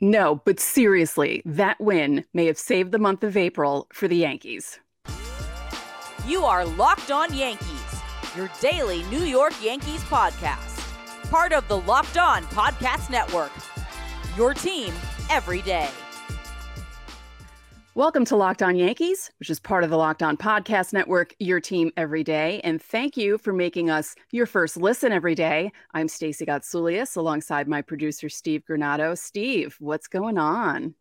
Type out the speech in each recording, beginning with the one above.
No, but seriously, that win may have saved the month of April for the Yankees. You are Locked On Yankees, your daily New York Yankees podcast. Part of the Locked On Podcast Network. Your team every day. Welcome to Locked On Yankees, which is part of the Locked On Podcast Network, your team every day. And thank you for making us your first listen every day. I'm Stacey Gotsoulias alongside my producer, Steve Granado. Steve, what's going on?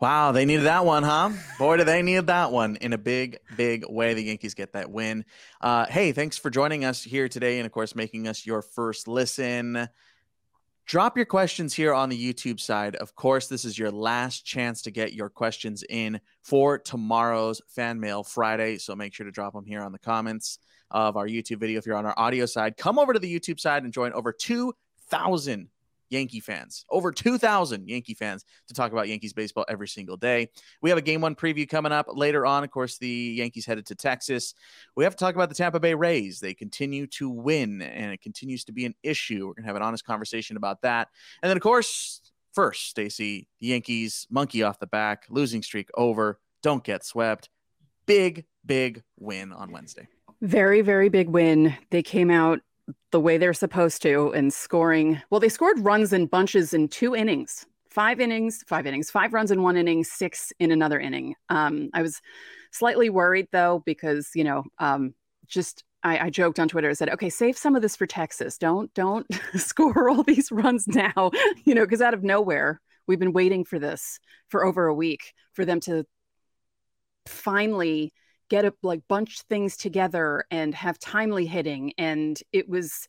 Wow, they needed that one, huh? Boy, do they need that one in a big, big way. The Yankees get that win. Uh, hey, thanks for joining us here today and, of course, making us your first listen. Drop your questions here on the YouTube side. Of course, this is your last chance to get your questions in for tomorrow's fan mail Friday. So make sure to drop them here on the comments of our YouTube video. If you're on our audio side, come over to the YouTube side and join over 2,000 Yankee fans, over 2,000 Yankee fans to talk about Yankees baseball every single day. We have a game one preview coming up later on. Of course, the Yankees headed to Texas. We have to talk about the Tampa Bay Rays. They continue to win, and it continues to be an issue. We're going to have an honest conversation about that. And then, of course, first, Stacey, the Yankees monkey off the back, losing streak over, don't get swept. Big, big win on Wednesday. Very, very big win. They came out the way they're supposed to and scoring. Well, they scored runs in bunches in two innings, five innings, five innings, five runs in one inning, six in another inning. Um, I was slightly worried though because you know, um, just I, I, joked on Twitter. I said, "Okay, save some of this for Texas. Don't don't score all these runs now. You know, because out of nowhere, we've been waiting for this for over a week for them to finally." Get a like bunch things together and have timely hitting and it was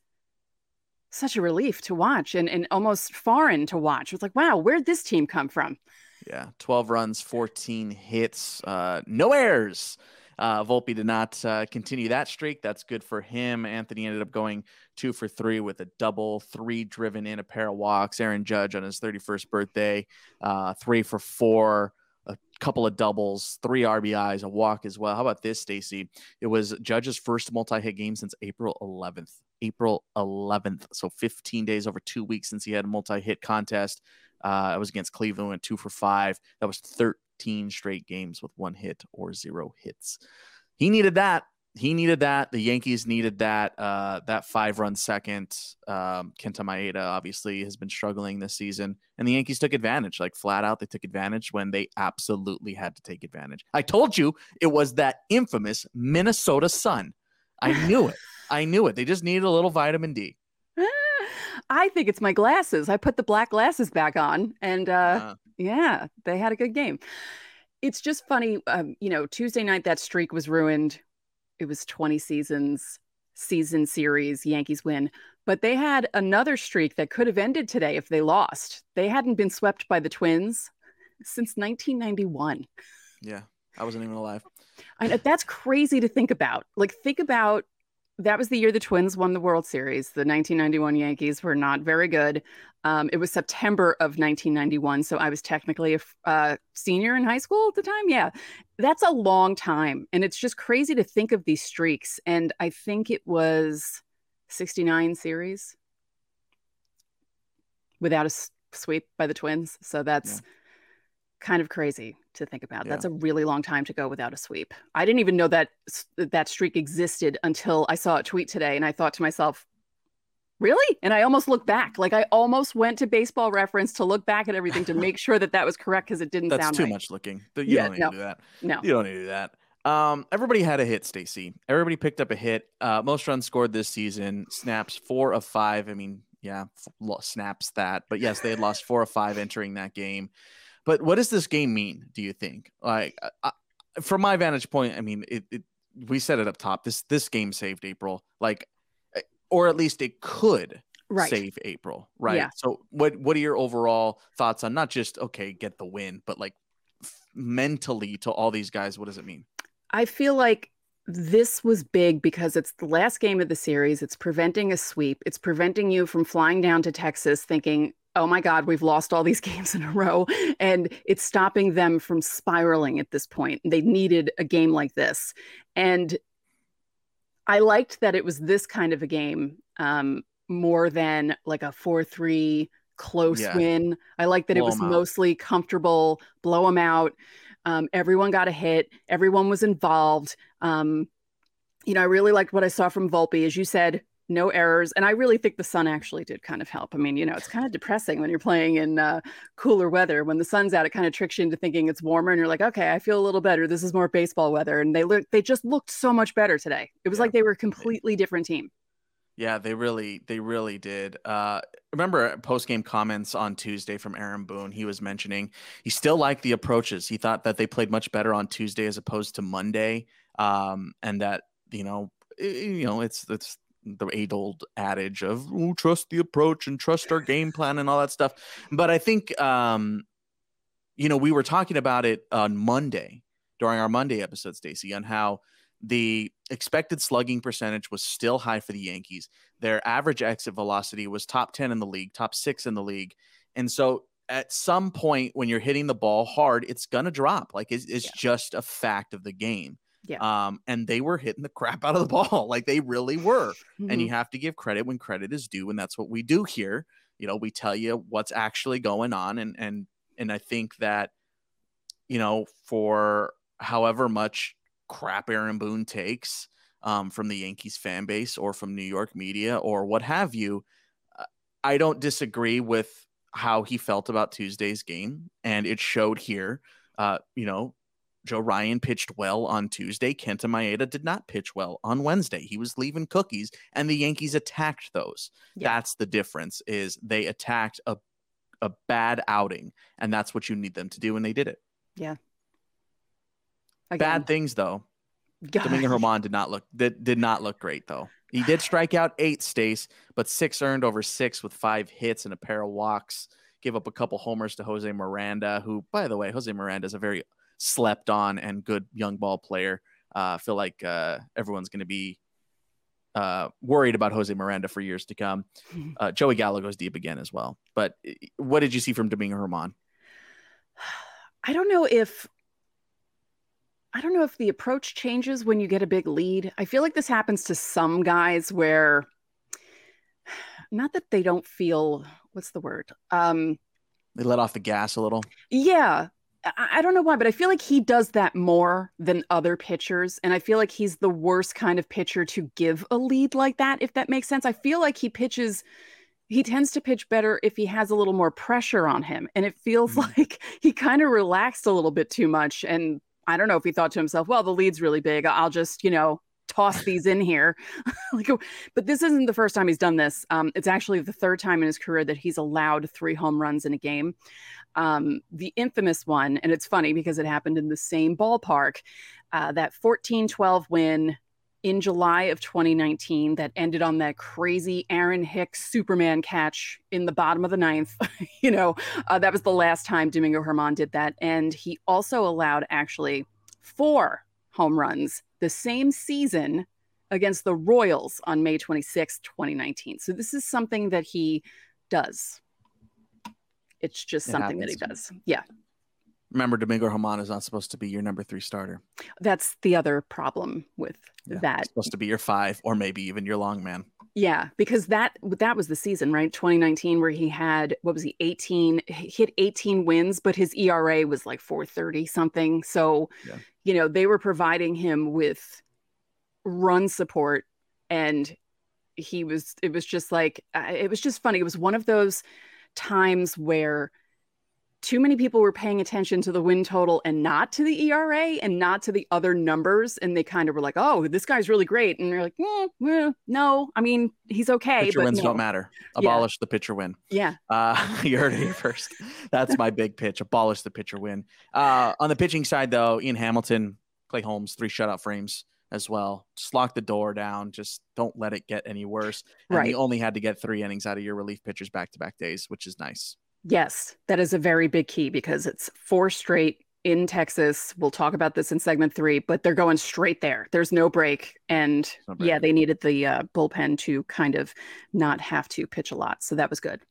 such a relief to watch and, and almost foreign to watch. It was like, wow, where'd this team come from? Yeah, 12 runs, 14 hits, uh, no errors. Uh, Volpe did not uh, continue that streak. That's good for him. Anthony ended up going two for three with a double, three driven in, a pair of walks. Aaron Judge on his 31st birthday, uh, three for four a couple of doubles, three RBIs, a walk as well. How about this, Stacey? It was Judge's first multi-hit game since April 11th. April 11th, so 15 days over two weeks since he had a multi-hit contest. Uh, it was against Cleveland, went two for five. That was 13 straight games with one hit or zero hits. He needed that he needed that. The Yankees needed that. Uh, that five run second. Um, Kenta Maeda obviously has been struggling this season, and the Yankees took advantage. Like flat out, they took advantage when they absolutely had to take advantage. I told you it was that infamous Minnesota Sun. I knew it. I knew it. They just needed a little vitamin D. I think it's my glasses. I put the black glasses back on, and uh, uh, yeah, they had a good game. It's just funny, um, you know. Tuesday night, that streak was ruined it was 20 seasons season series yankees win. But they had another streak that could have ended today if they lost. They hadn't been swept by the twins since 1991 yeah i wasn't even alive. I know, that's crazy to think about. Like think about that was the year the Twins won the World Series. The 1991 Yankees were not very good. Um, it was September of 1991, so I was technically a uh, senior in high school at the time. Yeah, that's a long time, and it's just crazy to think of these streaks. And I think it was 69 series without a sweep by the Twins. So that's. Yeah kind of crazy to think about. Yeah. That's a really long time to go without a sweep. I didn't even know that that streak existed until I saw a tweet today and I thought to myself, really? And I almost looked back. Like I almost went to baseball reference to look back at everything to make sure that that was correct because it didn't That's sound too right. much looking. You yeah, don't need no, to do that. No. You don't need to do that. Um, everybody had a hit, Stacey. Everybody picked up a hit. Uh, most runs scored this season. Snaps four of five. I mean, yeah, snaps that. But yes, they had lost four of five entering that game. But what does this game mean? Do you think? Like, I, from my vantage point, I mean, it, it, we said it up top. This this game saved April, like, eh, or at least it could right. save April, right? Yeah. So, what what are your overall thoughts on not just okay, get the win, but like f- mentally to all these guys? What does it mean? I feel like this was big because it's the last game of the series. It's preventing a sweep. It's preventing you from flying down to Texas thinking, oh my God, we've lost all these games in a row. And it's stopping them from spiraling at this point. They needed a game like this. And I liked that it was this kind of a game um, more than like a 4 3 close Yeah. win. I like that it Blow was 'em out. mostly comfortable, blow them out. Um, everyone got a hit. Everyone was involved. Um, you know, I really liked what I saw from Volpe. As you said, no errors. And I really think the sun actually did kind of help. I mean, you know, it's kind of depressing when you're playing in uh, cooler weather. When the sun's out, it kind of tricks you into thinking it's warmer and you're like, okay, I feel a little better. This is more baseball weather. And they look they just looked so much better today. It was Yeah. like they were a completely different team. Yeah, they really, they really did. Uh, remember post game comments on Tuesday from Aaron Boone. He was mentioning he still liked the approaches. He thought that they played much better on Tuesday as opposed to Monday, um, and that you know, i- you know, it's it's the age old adage of "Ooh, trust the approach and trust our game plan and all that stuff. But I think, um, you know, we were talking about it on Monday during our Monday episode, Stacey, on how the expected slugging percentage was still high for the Yankees. Their average exit velocity was top 10 in the league, top six in the league. And so at some point when you're hitting the ball hard, it's going to drop. Like it's, it's Yeah. just a fact of the game. Yeah. Um, and they were hitting the crap out of the ball. Like they really were. And Mhm. you have to give credit when credit is due. And that's what we do here. You know, we tell you what's actually going on. And, and, and I think that, you know, for however much crap Aaron Boone takes um, from the Yankees fan base or from New York media or what have you, uh, I don't disagree with how he felt about Tuesday's game, and it showed here. Uh, you know, Joe Ryan pitched well on Tuesday. Kenta Maeda did not pitch well on Wednesday. He was leaving cookies, and the Yankees attacked those. Yeah. That's the difference. Is they attacked a a bad outing, and that's what you need them to do, and they did it. Again, Bad things though. God. Domingo Germán did not look did, did not look great though. He did strike out eight stace, but six earned over six with five hits and a pair of walks. Gave up a couple homers to Jose Miranda, who, by the way, Jose Miranda is a very slept on and good young ball player. Uh, I feel like uh, everyone's going to be uh, worried about Jose Miranda for years to come. Mhm. Uh, Joey Gallo goes deep again as well. But uh, what did you see from Domingo Germán? I don't know if I don't know if the approach changes when you get a big lead. I feel like this happens to some guys where not that they don't feel what's the word? Um They let off the gas a little. yeah. I, don't know why, but I feel like he does that more than other pitchers. And I feel like he's the worst kind of pitcher to give a lead like that, if that makes sense. I feel like he pitches he tends to pitch better if he has a little more pressure on him. And it feels Mhm. like he kind of relaxed a little bit too much. And I don't know if he thought to himself, well, the lead's really big. I'll just, you know, toss these in here. like, but this isn't the first time he's done this. Um, it's actually the third time in his career that he's allowed three home runs in a game. Um, the infamous one, and it's funny because it happened in the same ballpark, uh, that 14 12 win in July of 2019 that ended on that crazy Aaron Hicks Superman catch in the bottom of the ninth. you know, uh, that was the last time Domingo Germán did that. And he also allowed actually four home runs the same season against the Royals on May 26, 2019. So this is something that he does. It's just It something that he does. Yeah. Remember, Domingo Germán is not supposed to be your number three starter. That's the other problem with Yeah, that. Supposed to be your five or maybe even your long man. Yeah, because that that was the season, right? 2019 where he had what was he 18 he hit 18 wins, but his ERA was like 430 something. So, Yeah. you know, they were providing him with run support and he was it was just like it was just funny. It was one of those times where too many people were paying attention to the win total and not to the ERA and not to the other numbers. And they kind of were like, oh, this guy's really great. And you're like, mm, well, no, I mean, he's okay. Pitcher wins no. don't matter. Yeah. Abolish the pitcher win. Yeah. Uh, you heard it here first. That's my big pitch. Abolish the pitcher win. Uh, on the pitching side, though, Ian Hamilton, Clay Holmes, three shutout frames as well. Just lock the door down. Just don't let it get any worse. And Right. you only had to get three innings out of your relief pitchers back to back days, which is nice. Yes, that is a very big key because it's four straight in Texas. We'll talk about this in segment three, but they're going straight there. There's no break. And No break. yeah, they needed the uh, bullpen to kind of not have to pitch a lot. So that was good.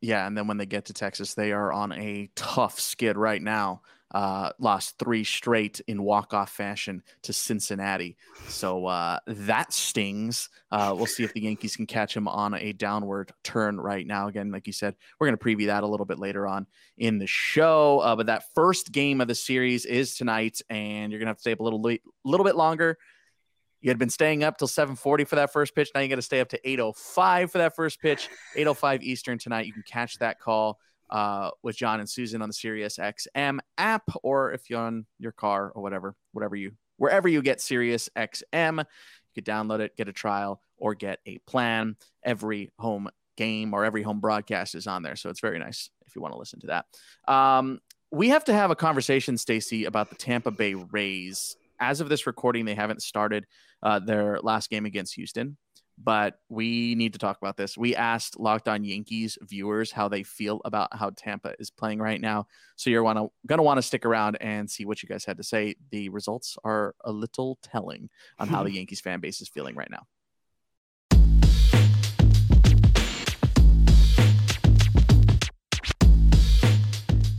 Yeah, and then when they get to Texas, they are on a tough skid right now. Uh, lost three straight in walk-off fashion to Cincinnati. So uh, that stings. Uh, we'll see if the Yankees can catch him on a downward turn right now. Again, like you said, we're going to preview that a little bit later on in the show. Uh, but that first game of the series is tonight, and you're going to have to stay up a little little bit longer. You had been staying up till 7:40 for that first pitch. Now you got to stay up to 8:05 for that first pitch. 8:05 Eastern tonight. You can catch that call uh, with John and Susan on the Sirius XM app, or if you're on your car or whatever, whatever you, wherever you get Sirius XM, you could download it, get a trial, or get a plan. Every home game or every home broadcast is on there, so it's very nice if you want to listen to that. Um, we have to have a conversation, Stacey, about the Tampa Bay Rays. As of this recording, they haven't started uh, their last game against Houston but we need to talk about this. We asked Locked On Yankees viewers how they feel about how Tampa is playing right now. So you're wanna, gonna want to stick around and see what you guys had to say. The results are a little telling on how the Yankees fan base is feeling right now.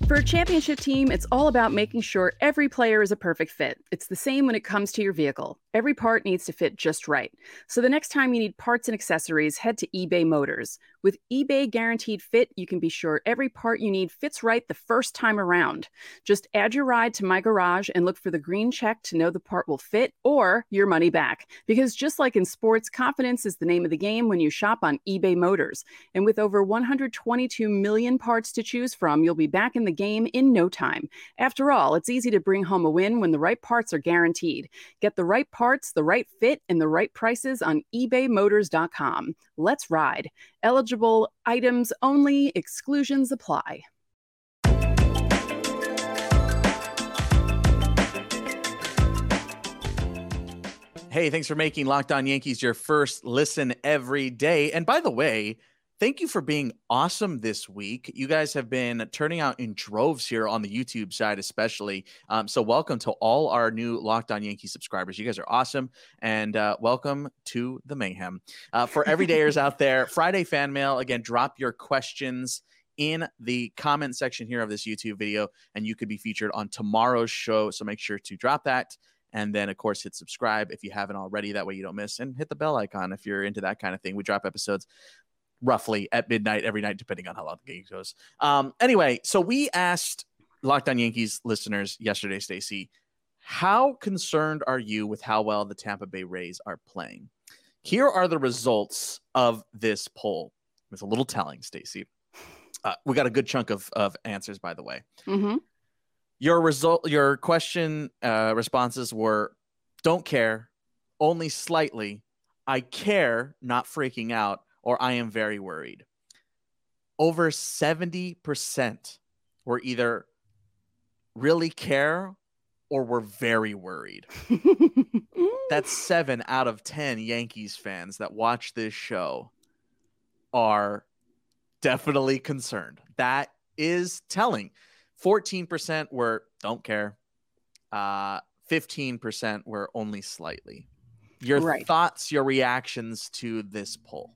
For a championship team, it's all about making sure every player is a perfect fit. It's the same when it comes to your vehicle. Every part needs to fit just right. So the next time you need parts and accessories, head to eBay Motors. With eBay Guaranteed Fit, you can be sure every part you need fits right the first time around. Just add your ride to my garage and look for the green check to know the part will fit or your money back. Because just like in sports, confidence is the name of the game when you shop on eBay Motors. And with over 122 million parts to choose from, you'll be back in the game in no time. After all, it's easy to bring home a win when the right parts are guaranteed. Get the right parts, the right fit, and the right prices on ebaymotors.com. Let's ride. Eligible items only, exclusions apply. Hey, thanks for making Locked On Yankees your first listen every day. And by the way, thank you for being awesome this week. You guys have been turning out in droves here on the YouTube side, especially. Um, so, welcome to all our new Locked On Yankee subscribers. You guys are awesome, and uh, welcome to the mayhem. Uh, for everydayers out there, Friday fan mail again. Drop your questions in the comment section here of this YouTube video, and you could be featured on tomorrow's show. So make sure to drop that. And then, of course, hit subscribe if you haven't already. That way you don't miss. And hit the bell icon if you're into that kind of thing. We drop episodes roughly at midnight every night, depending on how long the game goes. Um, anyway, so we asked Locked On Yankees listeners yesterday, Stacey, how concerned are you with how well the Tampa Bay Rays are playing? Here are the results of this poll. It's a little telling, Stacey. Uh, we got a good chunk of, of answers, by the way. Mm-hmm. Your result, your question uh, responses were: "Don't care, only slightly. I care, not freaking out, or I am very worried." Over seventy percent were either really care or were very worried. That's seven out of ten Yankees fans that watch this show are definitely concerned. That is telling. 14% were don't care. Uh, 15% were only slightly. Your Right. thoughts, your reactions to this poll.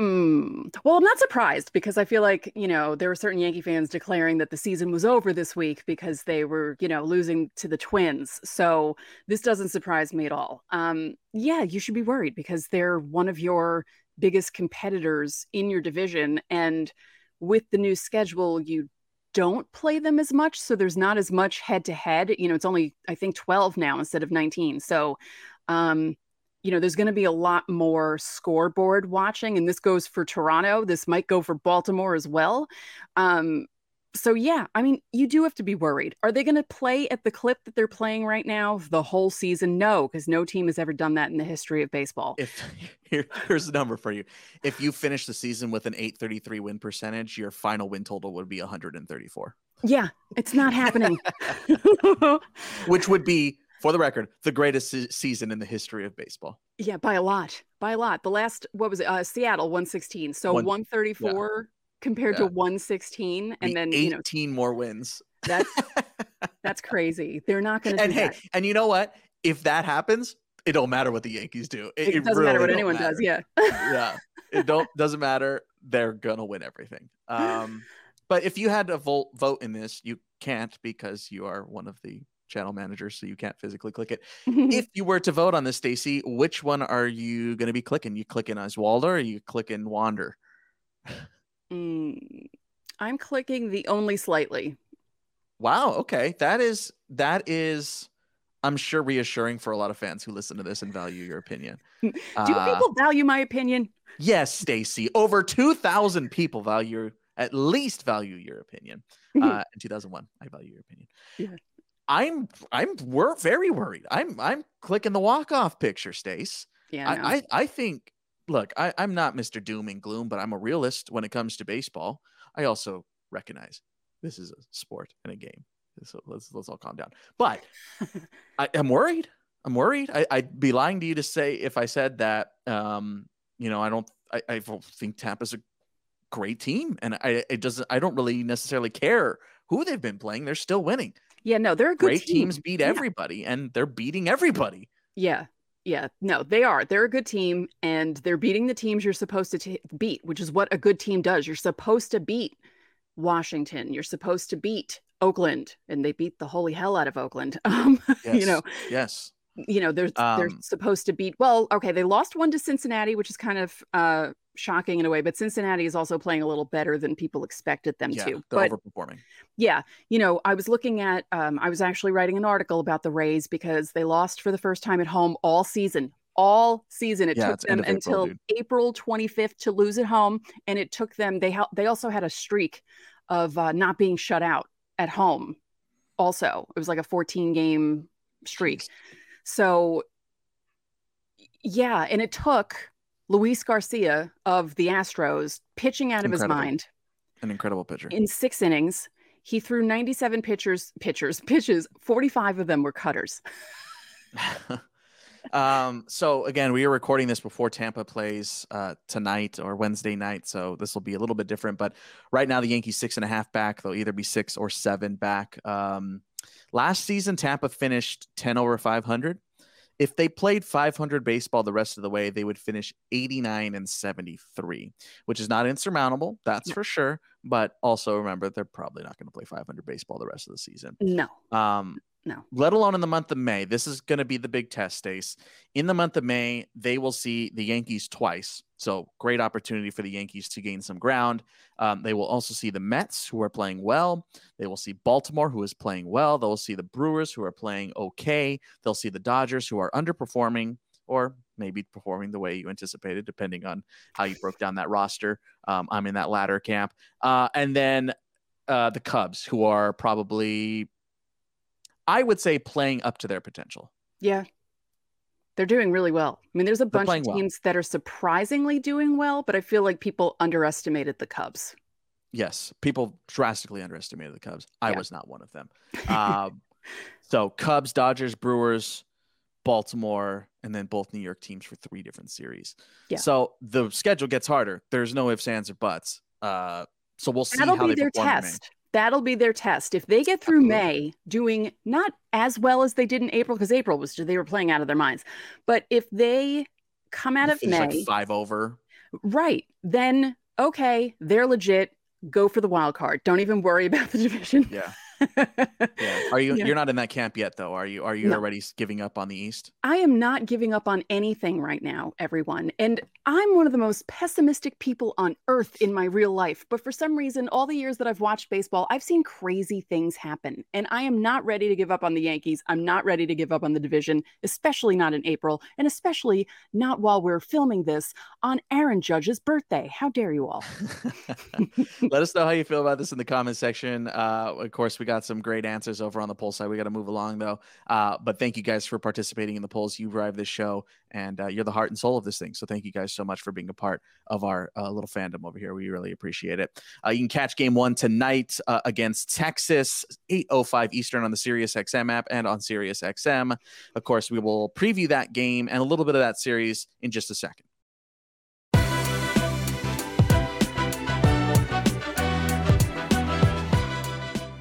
Mm. Well, I'm not surprised because I feel like, you know, there were certain Yankee fans declaring that the season was over this week because they were, you know, losing to the Twins. So this doesn't surprise me at all. Um, yeah, you should be worried because they're one of your biggest competitors in your division. And with the new schedule, you don't play them as much. So there's not as much head to head. You know, it's only, I think, 12 now instead of 19. So, um, you know, there's going to be a lot more scoreboard watching, and this goes for Toronto. This might go for Baltimore as well. Um, so yeah, I mean, you do have to be worried. Are they going to play at the clip that they're playing right now the whole season? No, because no team has ever done that in the history of baseball. If here, here's the number for you. If you finish the season with an 833 win percentage, your final win total would be 134, Yeah, it's not happening. which would be, for the record, the greatest se- season in the history of baseball. yeah, by a lot, by a lot. The last, what was it? Uh, Seattle 116. So One- 134 compared to 116, and The then you know 18 more wins. that's that's crazy. They're not going to do and hey, that. and you know what? If that happens, it don't matter what the Yankees do. It, It, doesn't matter what really don't anyone does. Yeah. yeah, it don't doesn't matter. They're gonna win everything. Um, but if you had to vote vote in this, you can't because you are one of the channel manager, so you can't physically click it. if you were to vote on this, Stacey, which one are you going to be clicking? You clicking Oswaldo or you clicking Wander? Mm, I'm clicking the only slightly. Wow. Okay, that is that is. I'm sure reassuring for a lot of fans who listen to this and value your opinion. Do uh, people value my opinion? Yes, Stacey. Over 2,000 people value, at least value your opinion. Uh, in 2001, I value your opinion. Yeah. I'm, I'm, we're very worried. I'm, I'm clicking the walk off picture, Stace. Yeah. I, I, I, think, look, I, I'm not Mr. Doom and Gloom, but I'm a realist when it comes to baseball. I also recognize this is a sport and a game. So let's let's all calm down. But I am worried. I'm worried. I, would be lying to you to say if I said that. Um, you know, I don't. I, I don't think Tampa's a great team, and I it doesn't. I don't really necessarily care who they've been playing. They're still winning. Yeah, no, they're a good great team. teams beat yeah. everybody, and they're beating everybody. Yeah, yeah, no, they are. They're a good team, and they're beating the teams you're supposed to t- beat, which is what a good team does. You're supposed to beat Washington. You're supposed to beat Oakland, and they beat the holy hell out of Oakland. Um, yes. you know, yes, you know, they're um, they're supposed to beat. Well, okay, they lost one to Cincinnati, which is kind of uh, shocking in a way, but Cincinnati is also playing a little better than people expected them yeah, to. They're but, overperforming. Yeah, you know, I was looking at. Um, I was actually writing an article about the Rays because they lost for the first time at home all season all season. It yeah, took them until April, 25th to lose at home, and it took them. They ha- they also had a streak of uh, not being shut out at home. Also, it was like a 14 game streak. So, yeah, and it took Luis Garcia of the Astros pitching out incredible. of his mind. An incredible pitcher. In six innings, he threw 97 pitchers, pitchers, pitches. 45 of them were cutters. um, so again, we are recording this before Tampa plays uh, tonight or Wednesday night, so this will be a little bit different. But right now, the Yankees six and a half back. They'll either be six or seven back. Um, last season, Tampa finished ten over five hundred. If they played 500 baseball the rest of the way, they would finish 89 and 73, which is not insurmountable, that's for sure. But also remember, they're probably not going to play 500 baseball the rest of the season. No. Um, no. Let alone in the month of May. This is going to be the big test, Stace. In the month of May, they will see the Yankees twice. So, great opportunity for the Yankees to gain some ground. Um, they will also see the Mets, who are playing well. They will see Baltimore, who is playing well. They'll see the Brewers, who are playing okay. They'll see the Dodgers, who are underperforming or maybe performing the way you anticipated, depending on how you broke down that roster. Um, I'm in that latter camp. Uh, and then uh, the Cubs, who are probably I would say playing up to their potential. Yeah. They're doing really well. I mean, there's a bunch of teams well. that are surprisingly doing well, but I feel like people underestimated the Cubs. Yes, people drastically underestimated the Cubs. I yeah. was not one of them. Um, so Cubs, Dodgers, Brewers, Baltimore, and then both New York teams for three different series. Yeah. So the schedule gets harder. There's no ifs, ands, or buts. Uh, so we'll see That'll how be they their test that'll be their test. If they get through May doing not as well as they did in April, because April was they were playing out of their minds, but if they come out of May like five over, right, then okay, they're legit. Go for the wild card. Don't even worry about the division. Yeah yeah. Are you? Yeah. You're not in that camp yet, though. Are you? Are you no. already giving up on the East? I am not giving up on anything right now, everyone. And I'm one of the most pessimistic people on earth in my real life. But for some reason, all the years that I've watched baseball, I've seen crazy things happen. And I am not ready to give up on the Yankees. I'm not ready to give up on the division, especially not in April, and especially not while we're filming this on Aaron Judge's birthday. How dare you all? Let us know how you feel about this in the comment section. Uh, of course, we got got some great answers over on the poll side. We got to move along though. Uh, but thank you guys for participating in the polls. You drive this show, and uh, you're the heart and soul of this thing. So thank you guys so much for being a part of our uh, little fandom over here. We really appreciate it. Uh, you can catch Game One tonight uh, against Texas, 8:05 Eastern on the Sirius XM app and on SiriusXM. Of course, we will preview that game and a little bit of that series in just a second.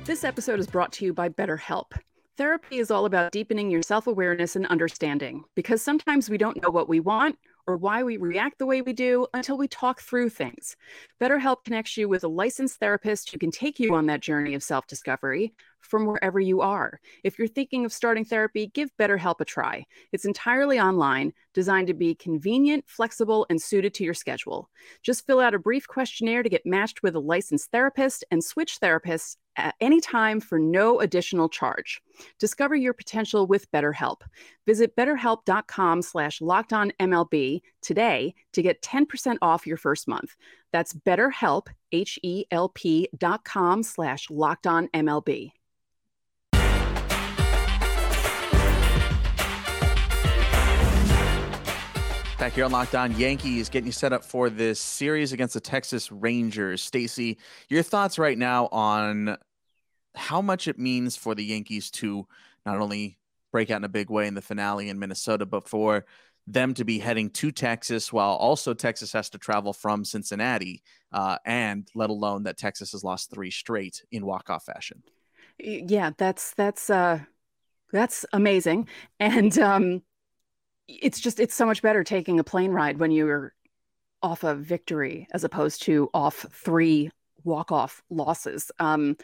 This episode is brought to you by BetterHelp. Therapy is all about deepening your self awareness and understanding because sometimes we don't know what we want or why we react the way we do until we talk through things. BetterHelp connects you with a licensed therapist who can take you on that journey of self discovery from wherever you are. If you're thinking of starting therapy, give BetterHelp a try. It's entirely online, designed to be convenient, flexible, and suited to your schedule. Just fill out a brief questionnaire to get matched with a licensed therapist and switch therapists at any time for no additional charge. Discover your potential with BetterHelp. Visit betterhelp.com slash lockedonmlb today to get 10% off your first month. That's betterhelp, H-E-L-P dot com slash lockedonmlb. Back here on Locked On Yankees, getting you set up for this series against the Texas Rangers. Stacey, your thoughts right now on how much it means for the Yankees to not only break out in a big way in the finale in Minnesota, but for them to be heading to Texas while also Texas has to travel from Cincinnati, uh, and let alone that Texas has lost three straight in walk-off fashion. Yeah, that's that's uh that's amazing. And um it's just it's so much better taking a plane ride when you're off a victory as opposed to off three walk-off losses. Um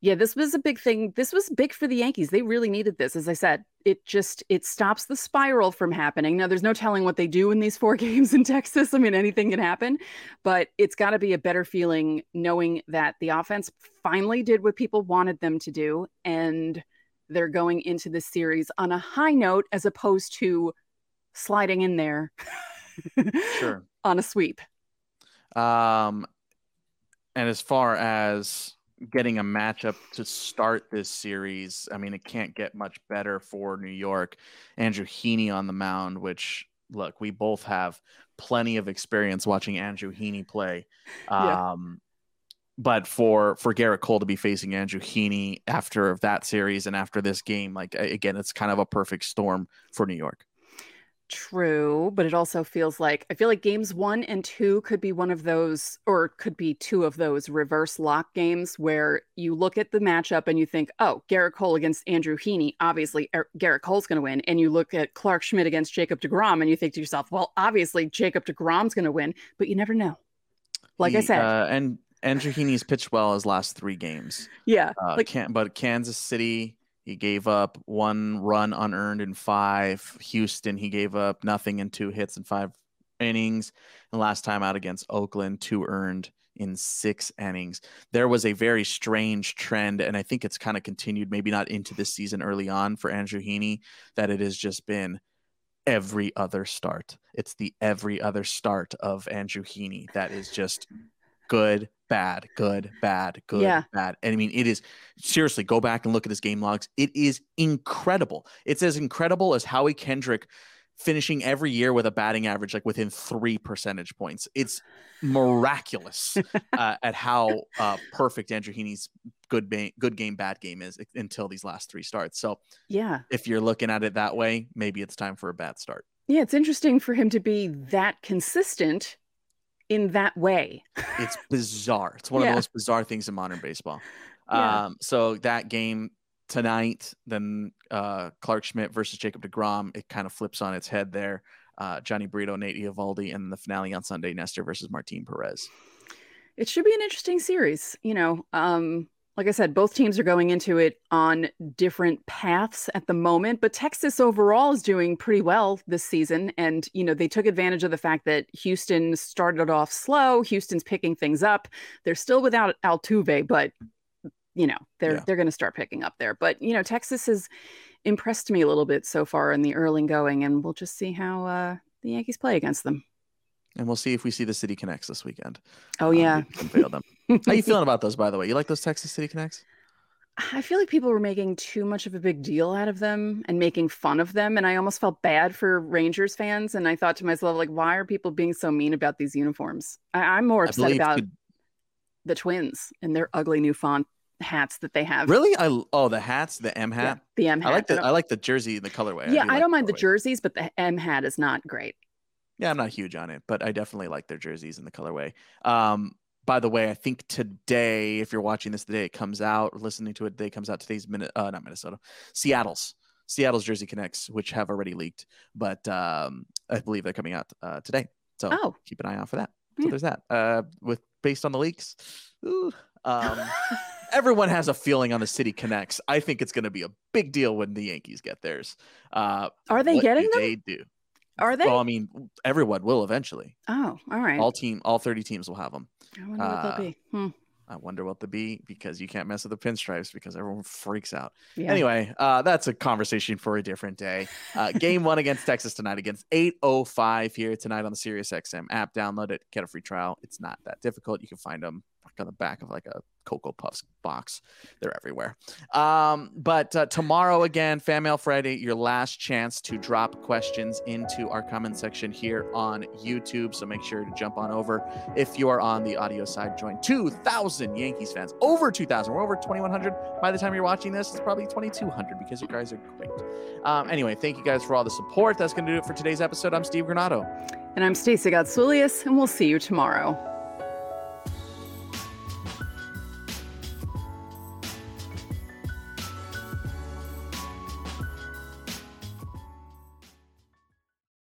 yeah, this was a big thing. This was big for the Yankees. They really needed this. As I said, it just it stops the spiral from happening. Now there's no telling what they do in these four games in Texas. I mean, anything can happen, but it's got to be a better feeling knowing that the offense finally did what people wanted them to do and they're going into this series on a high note as opposed to sliding in there sure. on a sweep. Um and as far as getting a matchup to start this series. I mean, it can't get much better for New York. Andrew Heaney on the mound, which look, we both have plenty of experience watching Andrew Heaney play. Yeah. Um, but for for Gerrit Cole to be facing Andrew Heaney after that series and after this game, like again, it's kind of a perfect storm for New York. True, but it also feels like I feel like games one and two could be one of those, or could be two of those reverse lock games where you look at the matchup and you think, oh, Gerrit Cole against Andrew Heaney, obviously er- Gerrit Cole's going to win. And you look at Clarke Schmidt against Jacob DeGrom and you think to yourself, well, obviously Jacob DeGrom's going to win, but you never know. Like he, I said. Uh, and Andrew Heaney's pitched well his last three games. Yeah. Uh, like, can, but Kansas City, he gave up one run unearned in five. Houston, he gave up nothing in two hits in five innings. And last time out against Oakland, two earned in six innings. There was a very strange trend, and I think it's kind of continued, maybe not into this season early on for Andrew Heaney, that it has just been every other start. It's the every other start of Andrew Heaney that is just good, bad, good, bad, good, yeah. bad. And I mean, it is seriously go back and look at his game logs. It is incredible. It's as incredible as Howie Kendrick finishing every year with a batting average like within three percentage points. It's miraculous uh, at how uh, perfect Andrew Heaney's good ba- good game, bad game is until these last three starts. So yeah, if you're looking at it that way, maybe it's time for a bad start. Yeah, it's interesting for him to be that consistent in that way. it's bizarre. It's one yeah. of the most bizarre things in modern baseball. Yeah. Um, so that game tonight, then uh, Clarke Schmidt versus Jacob DeGrom, it kind of flips on its head there. Uh, Jhony Brito, Nate Eovaldi, and the finale on Sunday, Nestor versus Martin Perez. It should be an interesting series. You know, um, like I said, both teams are going into it on different paths at the moment, but Texas overall is doing pretty well this season. And, you know, they took advantage of the fact that Houston started off slow. Houston's picking things up. They're still without Altuve, but, you know, they're, yeah. they're going to start picking up there. But, you know, Texas has impressed me a little bit so far in the early going, and we'll just see how uh, the Yankees play against them and we'll see if we see the City Connects this weekend. Oh yeah, um, them. How you feeling about those? By the way, you like those Texas City Connects? I feel like people were making too much of a big deal out of them and making fun of them, and I almost felt bad for Rangers fans. And I thought to myself, like, why are people being so mean about these uniforms? I- am more upset about could... the Twins and their ugly new font hats that they have. Really? I oh the hats, the M hat. Yeah, the M hat. I like the I, I like the jersey, in the colorway. Yeah, I, I don't mind the jerseys, but the M hat is not great. Yeah, I'm not huge on it, but I definitely like their jerseys and the colorway. Um, by the way, I think today, if you're watching this today, it comes out, listening to it today, comes out today's minute, uh, not Minnesota, Seattle's Seattle's Jersey Connects, which have already leaked, but um, I believe they're coming out uh, today. So Oh. keep an eye out for that. So Yeah. there's that. Uh, with based on the leaks, ooh, um, everyone has a feeling on the City Connects. I think it's going to be a big deal when the Yankees get theirs. Uh, Are they getting them? They do. Are they? Well, I mean, everyone will eventually. oh, all right. All team, all 30 teams will have them. I wonder what uh, they'll be. Hmm. I wonder what they'll be because you can't mess with the pinstripes because everyone freaks out. Yeah. Anyway, uh, that's a conversation for a different day. Uh, game one against Texas tonight against 805 here tonight on the SiriusXM app. Download it, get a free trial. It's not that difficult. You can find them on the back of like a Cocoa Puffs box. They're everywhere. Um, but uh, tomorrow again, Fan Mail Friday, your last chance to drop questions into our comment section here on YouTube. So make sure to jump on over. If you are on the audio side, join 2,000 Yankees fans. Over 2,000. We're over 2,100. By the time you're watching this, it's probably 2,200 because you guys are great. Um, anyway, thank you guys for all the support. That's going to do it for today's episode. I'm Steve Granado. And I'm Stacey Gotsoulias, and we'll see you tomorrow.